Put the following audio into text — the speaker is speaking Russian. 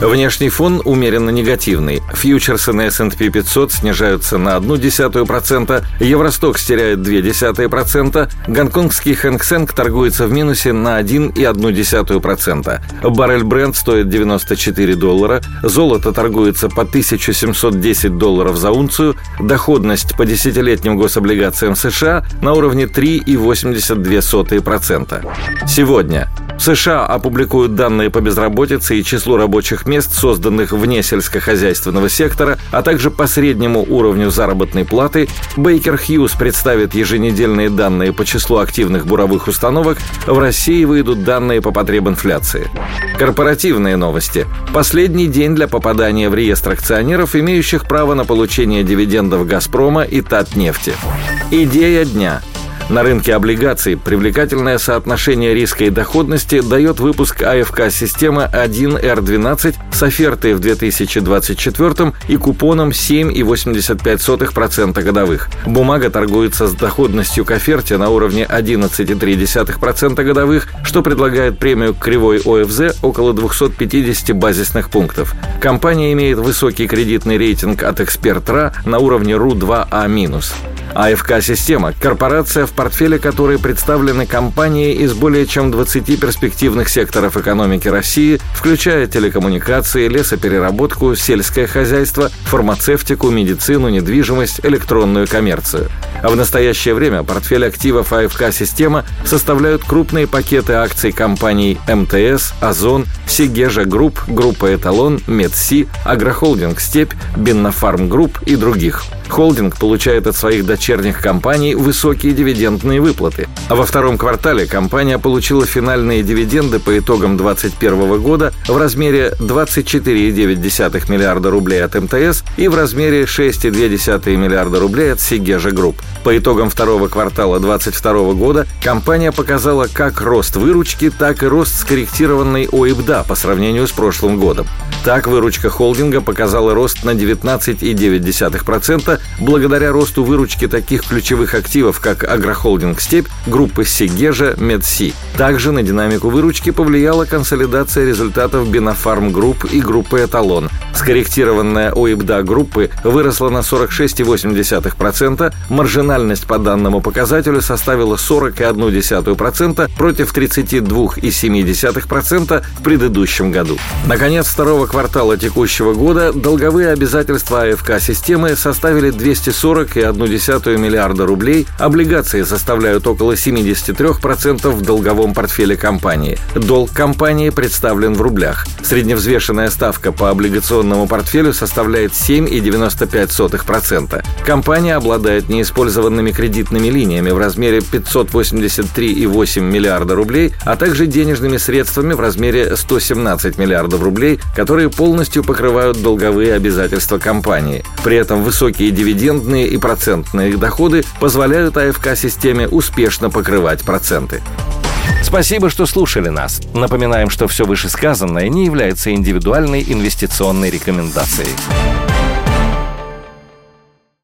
Внешний фон умеренно негативный. Фьючерсы на S&P 500 снижаются на 0,1%, Евростокс теряет 0,2%, гонконгский Хэнк торгуется в минусе на 1,1%. Баррель Брент стоит 94 доллара, золото торгуется по 1710 долларов за унцию, доходность по десятилетним гособлигациям США на уровне 3,82%. Сегодня США опубликуют данные по безработице и числу рабочих мест, созданных вне сельскохозяйственного сектора, а также по среднему уровню заработной платы. Бейкер Хьюз представит еженедельные данные по числу активных буровых установок. В России выйдут данные по потреб инфляции. Корпоративные новости. Последний день для попадания в реестр акционеров, имеющих право на получение дивидендов «Газпрома» и «Татнефти». Идея дня – на рынке облигаций привлекательное соотношение риска и доходности дает выпуск АФК-системы 1R12 с офертой в 2024 и купоном 7,85% годовых. Бумага торгуется с доходностью к оферте на уровне 11,3% годовых, что предлагает премию кривой ОФЗ около 250 базисных пунктов. Компания имеет высокий кредитный рейтинг от Эксперт.РА на уровне РУ-2А-. АФК-система – корпорация, в портфеле которой представлены компании из более чем 20 перспективных секторов экономики России, включая телекоммуникации, лесопереработку, сельское хозяйство, фармацевтику, медицину, недвижимость, электронную коммерцию. А в настоящее время портфель активов АФК-система составляют крупные пакеты акций компаний МТС, Озон, Segezha Group, Группа Эталон, Медси, Агрохолдинг Степь, Binnopharm Group и других – Холдинг получает от своих дочерних компаний высокие дивидендные выплаты. А во втором квартале компания получила финальные дивиденды по итогам 2021 года в размере 24,9 миллиарда рублей от МТС и в размере 6,2 миллиарда рублей от Segezha Group. По итогам второго квартала 2022 года компания показала как рост выручки, так и рост скорректированной OIBDA по сравнению с прошлым годом. Так, выручка холдинга показала рост на 19,9% благодаря росту выручки таких ключевых активов, как агрохолдинг «Степь», группы «Segezha», «Медси». Также на динамику выручки повлияла консолидация результатов Binnopharm Group и группы «Эталон». Скорректированная OIBDA группы выросла на 46,8%, маржинальность по данному показателю составила 40,1% против 32,7% в предыдущем году. Наконец, второго квартала текущего года долговые обязательства АФК-системы составили 240,1 миллиарда рублей, облигации составляют около 73% в долговом портфеле компании. Долг компании представлен в рублях. Средневзвешенная ставка по облигационному портфелю составляет 7,95%. Компания обладает неиспользованными кредитными линиями в размере 583,8 миллиарда рублей, а также денежными средствами в размере 117 миллиардов рублей, которые которые полностью покрывают долговые обязательства компании. При этом высокие дивидендные и процентные доходы позволяют АФК-системе успешно покрывать проценты. Спасибо, что слушали нас. Напоминаем, что все вышесказанное не является индивидуальной инвестиционной рекомендацией.